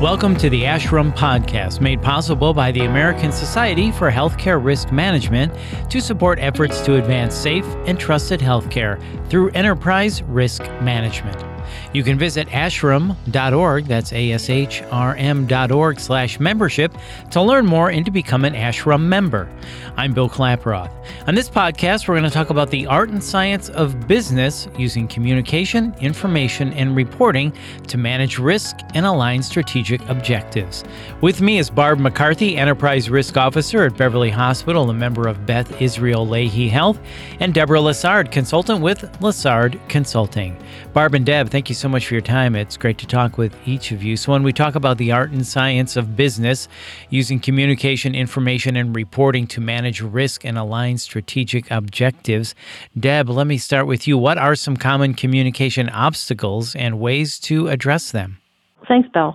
Welcome to the ASHRM podcast, made possible by the American Society for Healthcare Risk Management to support efforts to advance safe and trusted healthcare through enterprise risk management. You can visit ashrm.org, that's A-S-H-R-M.org slash membership to learn more and to become an ASHRM member. I'm Bill Klaproth. On this podcast, we're going to talk about the art and science of business using communication, information, and reporting to manage risk and align strategic objectives. With me is Barb McCarthy, Enterprise Risk Officer at Beverly Hospital, a member of Beth Israel Lahey Health, and Deborah Lessard, consultant with Lessard Consulting. Barb and Deb, thank you so much for your time. It's great to talk with each of you. So, when we talk about the art and science of business, using communication, information, and reporting to manage risk and align strategic objectives, Deb, let me start with you. What are some common communication obstacles and ways to address them? Thanks, Bill.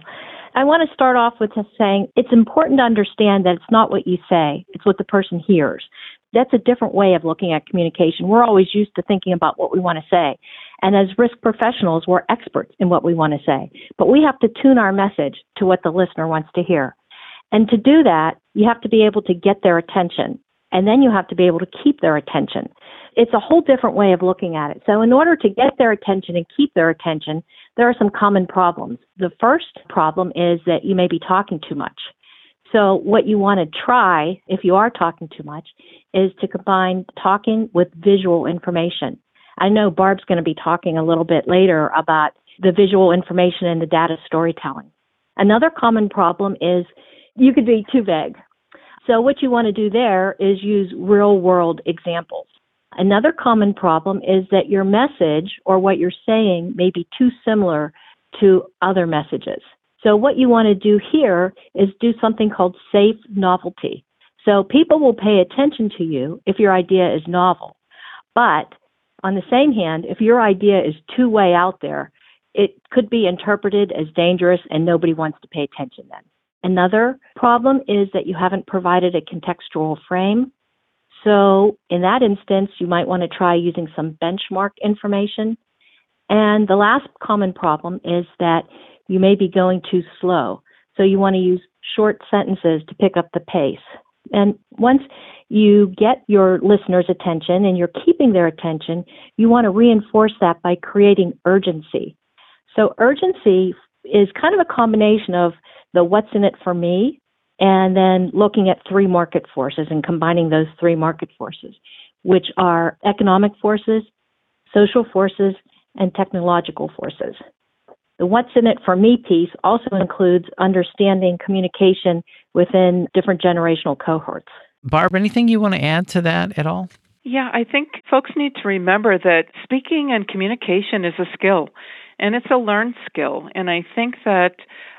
I want to start off with just saying it's important to understand that it's not what you say, it's what the person hears. That's a different way of looking at communication. We're always used to thinking about what we want to say. And as risk professionals, we're experts in what we want to say. But we have to tune our message to what the listener wants to hear. And to do that, you have to be able to get their attention. And then you have to be able to keep their attention. It's a whole different way of looking at it. So, in order to get their attention and keep their attention, there are some common problems. The first problem is that you may be talking too much. So, what you want to try, if you are talking too much, is to combine talking with visual information. I know Barb's going to be talking a little bit later about the visual information and the data storytelling. Another common problem is you could be too vague. So, what you want to do there is use real world examples. Another common problem is that your message or what you're saying may be too similar to other messages. So, what you want to do here is do something called safe novelty. So, people will pay attention to you if your idea is novel. But on the same hand, if your idea is too way out there, it could be interpreted as dangerous and nobody wants to pay attention then. Another problem is that you haven't provided a contextual frame. So, in that instance, you might want to try using some benchmark information. And the last common problem is that you may be going too slow. So, you want to use short sentences to pick up the pace. And once you get your listeners' attention and you're keeping their attention, you want to reinforce that by creating urgency. So, urgency is kind of a combination of the what's in it for me and then looking at three market forces and combining those three market forces, which are economic forces, social forces, and technological forces. The what's in it for me piece also includes understanding communication within different generational cohorts. Barb, anything you want to add to that at all? Yeah, I think folks need to remember that speaking and communication is a skill and it's a learned skill. And I think that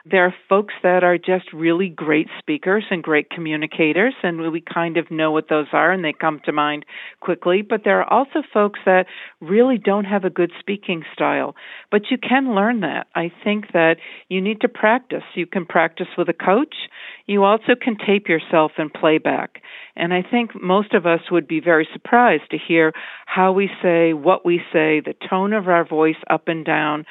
there are folks that are just really great speakers and great communicators, and we kind of know what those are and they come to mind quickly. But there are also folks that really don't have a good speaking style. But you can learn that. I think that you need to practice. You can practice with a coach. You also can tape yourself and play back. And I think most of us would be very surprised to hear how we say, what we say, the tone of our voice up and down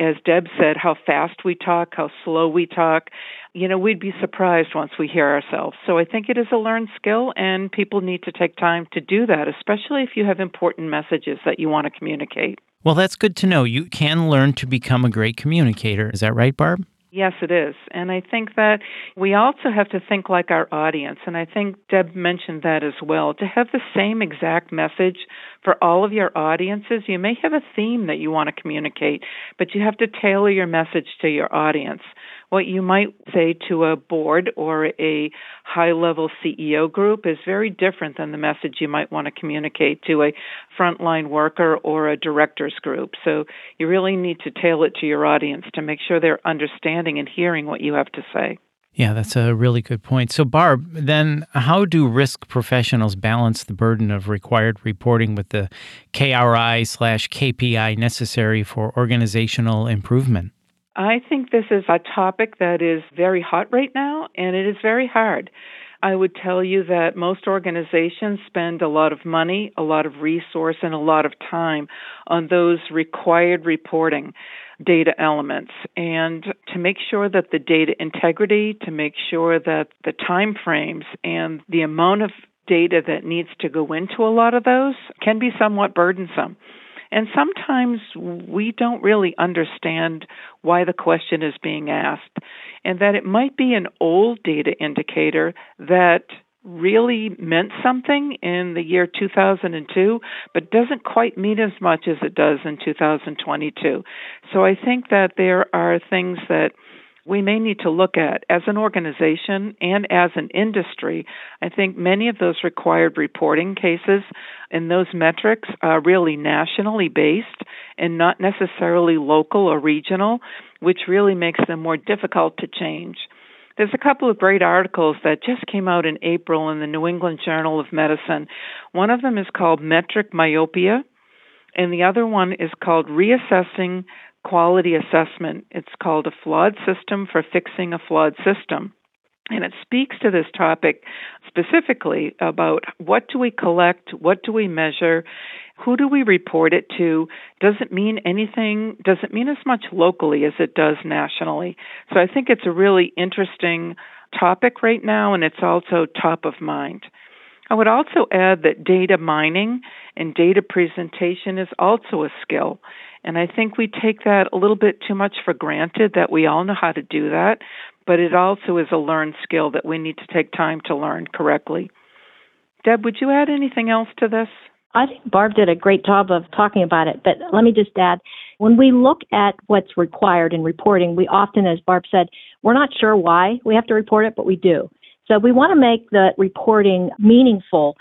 as Deb said, how fast we talk, how slow we talk. You know, we'd be surprised once we hear ourselves. So I think it is a learned skill, and people need to take time to do that, especially if you have important messages that you want to communicate. Well, that's good to know. You can learn to become a great communicator. Is that right, Barb? Yes, it is. And I think that we also have to think like our audience. And I think Deb mentioned that as well. To have the same exact message for all of your audiences, you may have a theme that you want to communicate, but you have to tailor your message to your audience what you might say to a board or a high level CEO group is very different than the message you might want to communicate to a frontline worker or a directors group. So you really need to tailor it to your audience to make sure they're understanding and hearing what you have to say. Yeah, that's a really good point. So, Barb, then how do risk professionals balance the burden of required reporting with the KRI slash KPI necessary for organizational improvement? I think this is a topic that is very hot right now, and it is very hard. I would tell you that most organizations spend a lot of money, a lot of resource, and a lot of time on those required reporting. data elements and to make sure that the data integrity, to make sure that the time frames and the amount of data that needs to go into a lot of those can be somewhat burdensome. And sometimes we don't really understand why the question is being asked, and that it might be an old data indicator that really meant something in the year 2002, but doesn't quite mean as much as it does in 2022. So I think that there are things that we may need to look at as an organization and as an industry. I think many of those required reporting cases and those metrics are really nationally based and not necessarily local or regional, which really makes them more difficult to change. There's a couple of great articles that just came out in April in the New England Journal of Medicine. One of them is called Metric Myopia, and the other one is called Reassessing quality assessment. It's called a flawed system for fixing a flawed system. And it speaks to this topic specifically about what do we collect, what do we measure, who do we report it to, does it mean anything, does it mean as much locally as it does nationally? So I think it's a really interesting topic right now, and it's also top of mind. I would also add that data mining and data presentation is also a skill. And I think we take that a little bit too much for granted that we all know how to do that, but it also is a learned skill that we need to take time to learn correctly. Deb, would you add anything else to this? I think Barb did a great job of talking about it, but let me just add when we look at what's required in reporting, we often, as Barb said, we're not sure why we have to report it, but we do. So we want to make the reporting meaningful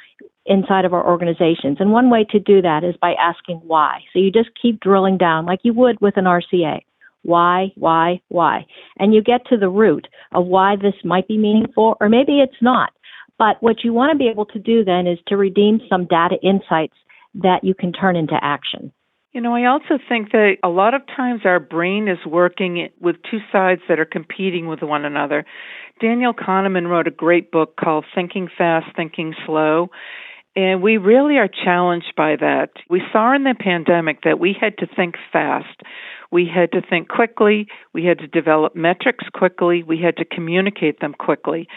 inside of our organizations. And one way to do that is by asking why. So you just keep drilling down like you would with an RCA. Why, why, why? And you get to the root of why this might be meaningful, or maybe it's not. But what you want to be able to do then is to redeem some data insights that you can turn into action. You know, I also think that a lot of times our brain is working with two sides that are competing with one another. Daniel Kahneman wrote a great book called Thinking Fast, Thinking Slow. And we really are challenged by that. We saw in the pandemic that we had to think fast. We had to think quickly. We had to develop metrics quickly. We had to communicate them quickly.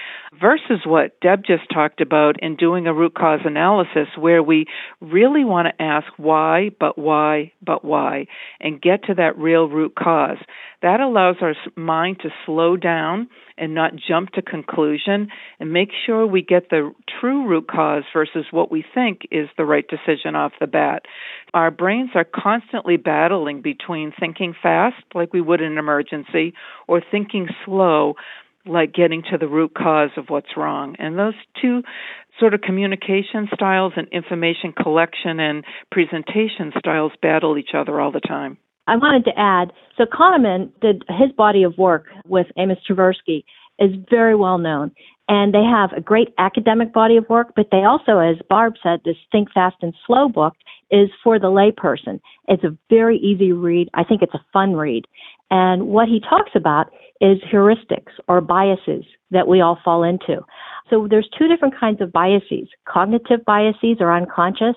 Versus what Deb just talked about in doing a root cause analysis, where we really want to ask why, but why, but why, and get to that real root cause. That allows our mind to slow down and not jump to conclusion and make sure we get the true root cause versus what we think is the right decision off the bat. Our brains are constantly battling between thinking fast, like we would in an emergency, or thinking slow, like getting to the root cause of what's wrong. And those two sort of communication styles and information collection and presentation styles battle each other all the time. I wanted to add so Kahneman did his body of work with Amos Tversky is very well known. And they have a great academic body of work, but they also, as Barb said, this Think Fast and Slow book is for the layperson. It's a very easy read. I think it's a fun read. And what he talks about is heuristics or biases that we all fall into. So there's two different kinds of biases. Cognitive biases are unconscious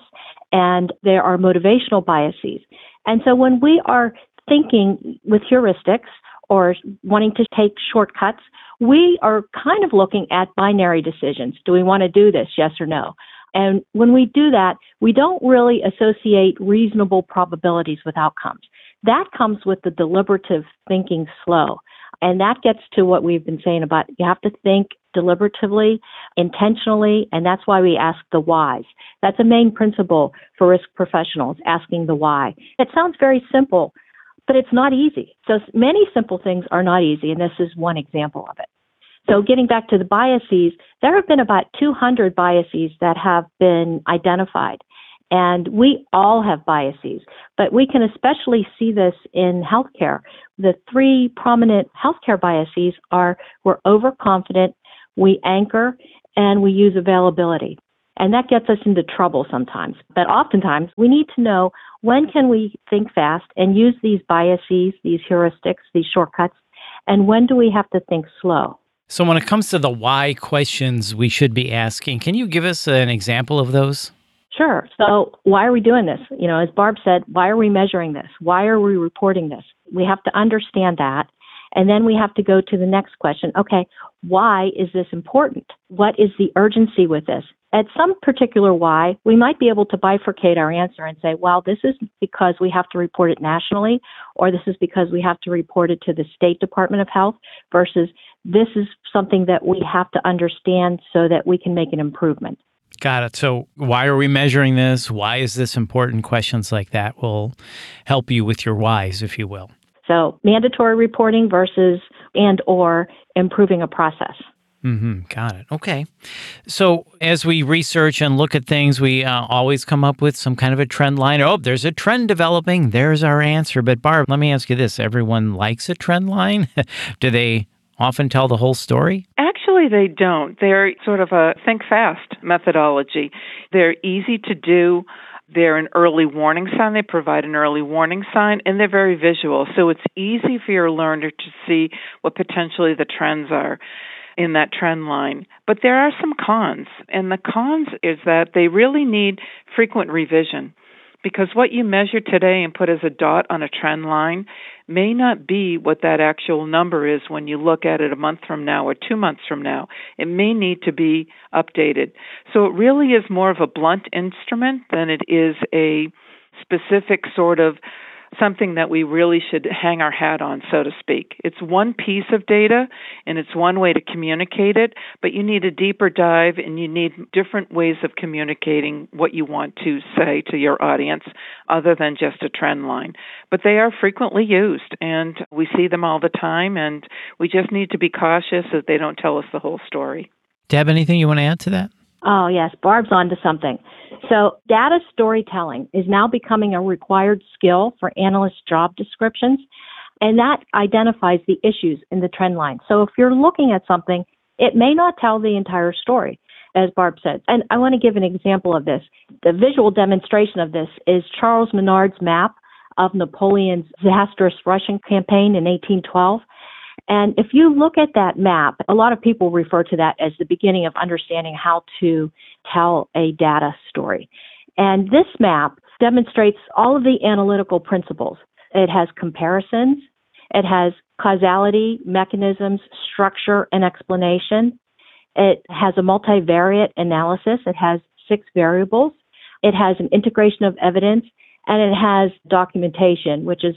and there are motivational biases. And so when we are thinking with heuristics or wanting to take shortcuts, we are kind of looking at binary decisions. Do we want to do this? Yes or no? And when we do that, we don't really associate reasonable probabilities with outcomes. That comes with the deliberative thinking slow. And that gets to what we've been saying about you have to think deliberatively, intentionally, and that's why we ask the whys. That's a main principle for risk professionals, asking the why. It sounds very simple, but it's not easy. So many simple things are not easy, and this is one example of it. So getting back to the biases, there have been about 200 biases that have been identified. And we all have biases, but we can especially see this in healthcare. The three prominent healthcare biases are we're overconfident, we anchor, and we use availability. And that gets us into trouble sometimes. But oftentimes we need to know when can we think fast and use these biases, these heuristics, these shortcuts, and when do we have to think slow? So, when it comes to the why questions we should be asking, can you give us an example of those? Sure. So, why are we doing this? You know, as Barb said, why are we measuring this? Why are we reporting this? We have to understand that. And then we have to go to the next question. Okay, why is this important? What is the urgency with this? At some particular why, we might be able to bifurcate our answer and say, well, this is because we have to report it nationally, or this is because we have to report it to the State Department of Health, versus this is something that we have to understand so that we can make an improvement. Got it. So, why are we measuring this? Why is this important? Questions like that will help you with your whys, if you will. So, mandatory reporting versus and or improving a process. Mm-hmm. Got it. Okay. So as we research and look at things, we uh, always come up with some kind of a trend line. Oh, there's a trend developing. There's our answer. But Barb, let me ask you this: Everyone likes a trend line. Do they often tell the whole story? Actually, they don't. They're sort of a think fast methodology. They're easy to do. They're an early warning sign. They provide an early warning sign, and they're very visual. So it's easy for your learner to see what potentially the trends are in that trend line. But there are some cons, and the cons is that they really need frequent revision because what you measure today and put as a dot on a trend line may not be what that actual number is when you look at it a month from now or two months from now. It may need to be updated. So it really is more of a blunt instrument than it is a specific sort of something that we really should hang our hat on, so to speak. It's one piece of data and it's one way to communicate it, but you need a deeper dive and you need different ways of communicating what you want to say to your audience other than just a trend line. But they are frequently used and we see them all the time and we just need to be cautious that they don't tell us the whole story. Deb, anything you want to add to that? Oh, yes, Barb's onto something. So, data storytelling is now becoming a required skill for analyst job descriptions, and that identifies the issues in the trend line. So, if you're looking at something, it may not tell the entire story, as Barb said. And I want to give an example of this. The visual demonstration of this is Charles Minard's map of Napoleon's disastrous Russian campaign in 1812. And if you look at that map, a lot of people refer to that as the beginning of understanding how to tell a data story. And this map demonstrates all of the analytical principles. It has comparisons, it has causality, mechanisms, structure, and explanation. It has a multivariate analysis. It has six variables. It has an integration of evidence and it has documentation, which is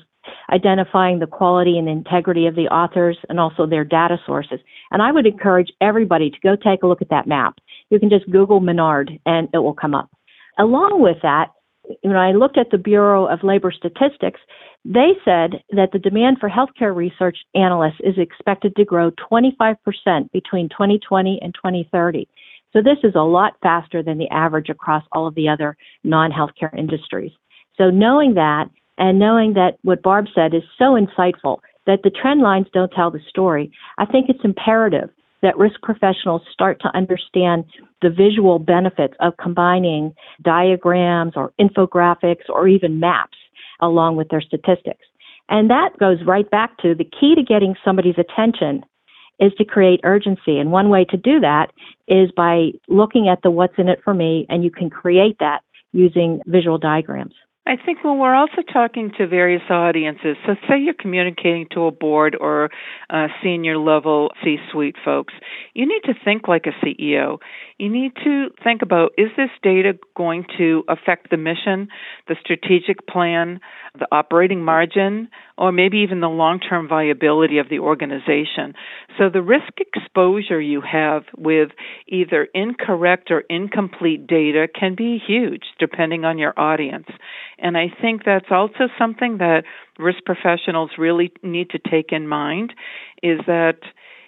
identifying the quality and integrity of the authors and also their data sources. And I would encourage everybody to go take a look at that map. You can just Google Minard and it will come up. Along with that, when I looked at the Bureau of Labor Statistics, they said that the demand for healthcare research analysts is expected to grow 25% between 2020 and 2030. So this is a lot faster than the average across all of the other non-healthcare industries. So knowing that and knowing that what Barb said is so insightful that the trend lines don't tell the story, I think it's imperative that risk professionals start to understand the visual benefits of combining diagrams or infographics or even maps along with their statistics. And that goes right back to the key to getting somebody's attention is to create urgency. And one way to do that is by looking at the what's in it for me, and you can create that using visual diagrams. I think when we're also talking to various audiences, so say you're communicating to a board or uh, senior level C suite folks, you need to think like a CEO. You need to think about is this data going to affect the mission, the strategic plan, the operating margin, or maybe even the long term viability of the organization? So the risk exposure you have with either incorrect or incomplete data can be huge depending on your audience. And I think that's also something that risk professionals really need to take in mind is that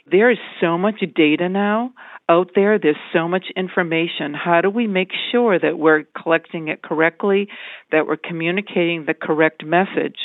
there is so much data now out there. There's so much information. How do we make sure that we're collecting it correctly, that we're communicating the correct message?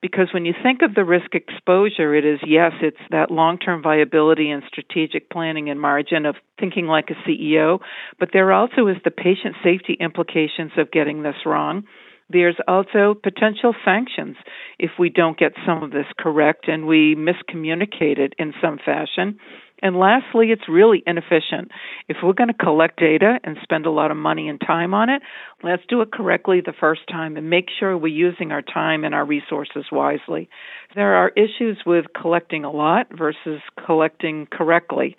Because when you think of the risk exposure, it is yes, it's that long term viability and strategic planning and margin of thinking like a CEO, but there also is the patient safety implications of getting this wrong there's also potential sanctions if we don't get some of this correct and we miscommunicate it in some fashion. And lastly, it's really inefficient. If we're going to collect data and spend a lot of money and time on it, let's do it correctly the first time and make sure we're using our time and our resources wisely. There are issues with collecting a lot versus collecting correctly.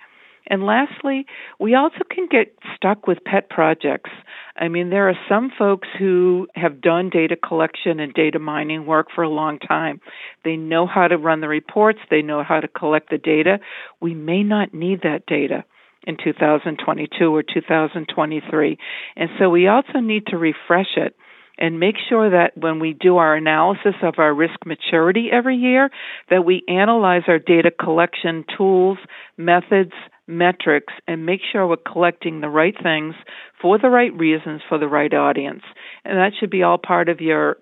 And lastly, we also can get stuck with pet projects. I mean, there are some folks who have done data collection and data mining work for a long time. They know how to run the reports, they know how to collect the data. We may not need that data in 2022 or 2023. And so we also need to refresh it and make sure that when we do our analysis of our risk maturity every year that we analyze our data collection tools, methods, metrics and make sure we're collecting the right things for the right reasons for the right audience. And that should be all part of your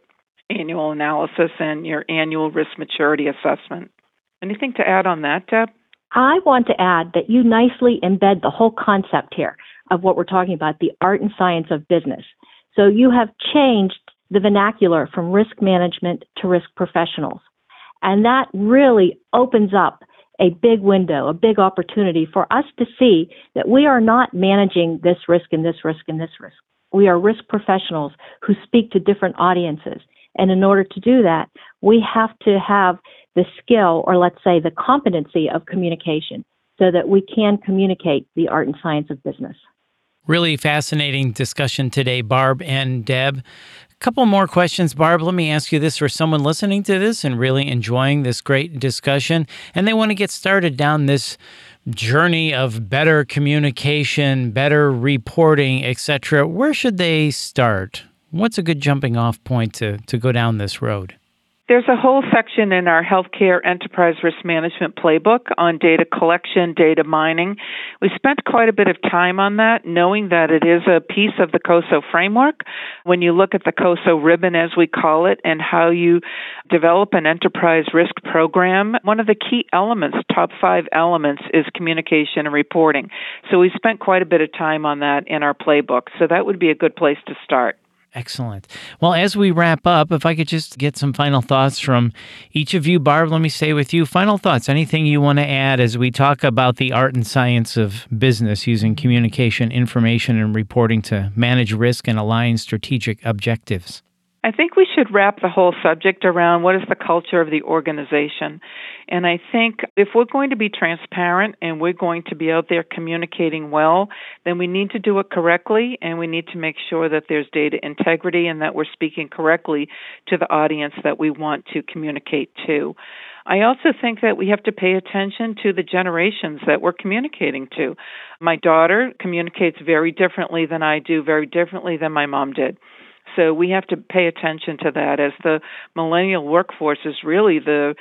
annual analysis and your annual risk maturity assessment. Anything to add on that, Deb? I want to add that you nicely embed the whole concept here of what we're talking about the art and science of business. So you have changed the vernacular from risk management to risk professionals. And that really opens up a big window, a big opportunity for us to see that we are not managing this risk and this risk and this risk. We are risk professionals who speak to different audiences. And in order to do that, we have to have the skill, or let's say the competency of communication, so that we can communicate the art and science of business. Really fascinating discussion today, Barb and Deb A couple more questions, Barb. Let me ask you this for someone listening to this and really enjoying this great discussion, and they want to get started down this journey of better communication, better reporting, etc. Where should they start? What's a good jumping off point to, to go down this road? There's a whole section in our healthcare enterprise risk management playbook on data collection, data mining. We spent quite a bit of time on that, knowing that it is a piece of the COSO framework. When you look at the COSO ribbon, as we call it, and how you develop an enterprise risk program, one of the key elements, top five elements, is communication and reporting. So we spent quite a bit of time on that in our playbook. So that would be a good place to start. Excellent. Well, as we wrap up, if I could just get some final thoughts from each of you. Barb, let me stay with you. Final thoughts. Anything you want to add as we talk about the art and science of business using communication, information, and reporting to manage risk and align strategic objectives? I think we should wrap the whole subject around what is the culture of the organization. And I think if we're going to be transparent and we're going to be out there communicating well, then we need to do it correctly and we need to make sure that there's data integrity and that we're speaking correctly to the audience that we want to communicate to. I also think that we have to pay attention to the generations that we're communicating to. My daughter communicates very differently than I do, very differently than my mom did. So we have to pay attention to that as the millennial workforce is really the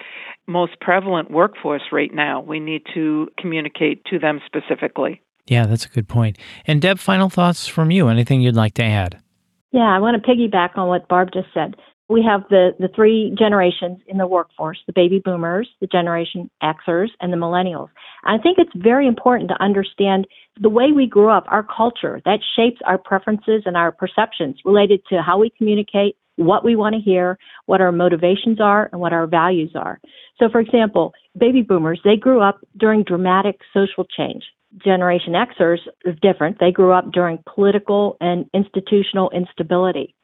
most prevalent workforce right now. We need to communicate to them specifically. Yeah, that's a good point. And Deb, final thoughts from you? Anything you'd like to add? Yeah, I want to piggyback on what Barb just said we have the, the three generations in the workforce the baby boomers, the Generation Xers, and the millennials. I think it's very important to understand the way we grew up, our culture, that shapes our preferences and our perceptions related to how we communicate, what we want to hear, what our motivations are, and what our values are. So, for example, baby boomers, they grew up during dramatic social change. Generation Xers is different. They grew up during political and institutional instability.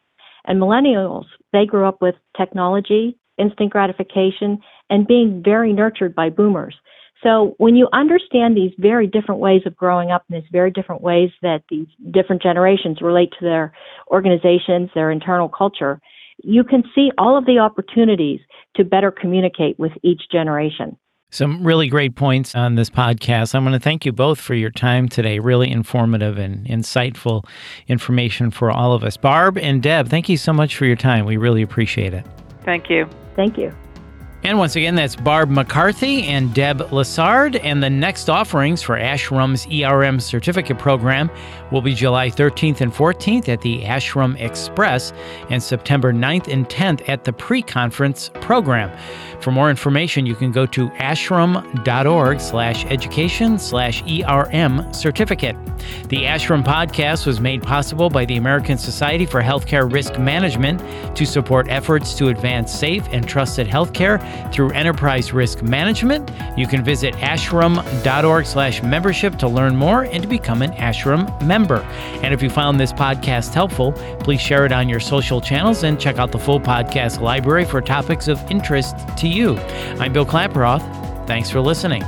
And millennials, they grew up with technology, instant gratification, and being very nurtured by boomers. So when you understand these very different ways of growing up and these very different ways that these different generations relate to their organizations, their internal culture, you can see all of the opportunities to better communicate with each generation. Some really great points on this podcast. I want to thank you both for your time today. Really informative and insightful information for all of us. Barb and Deb, thank you so much for your time. We really appreciate it. Thank you. Thank you. And once again, that's Barb McCarthy and Deb Lessard. And the next offerings for ASHRM's ERM certificate program will be July 13th and 14th at the ASHRM Express and September 9th and 10th at the pre conference program. For more information, you can go to ashrm.org slash education slash ERM certificate. The ASHRM podcast was made possible by the American Society for Healthcare Risk Management to support efforts to advance safe and trusted healthcare through Enterprise Risk Management. You can visit ashrm.org slash membership to learn more and to become an ASHRM member. And if you found this podcast helpful, please share it on your social channels and check out the full podcast library for topics of interest to you. I'm Bill Klaproth. Thanks for listening.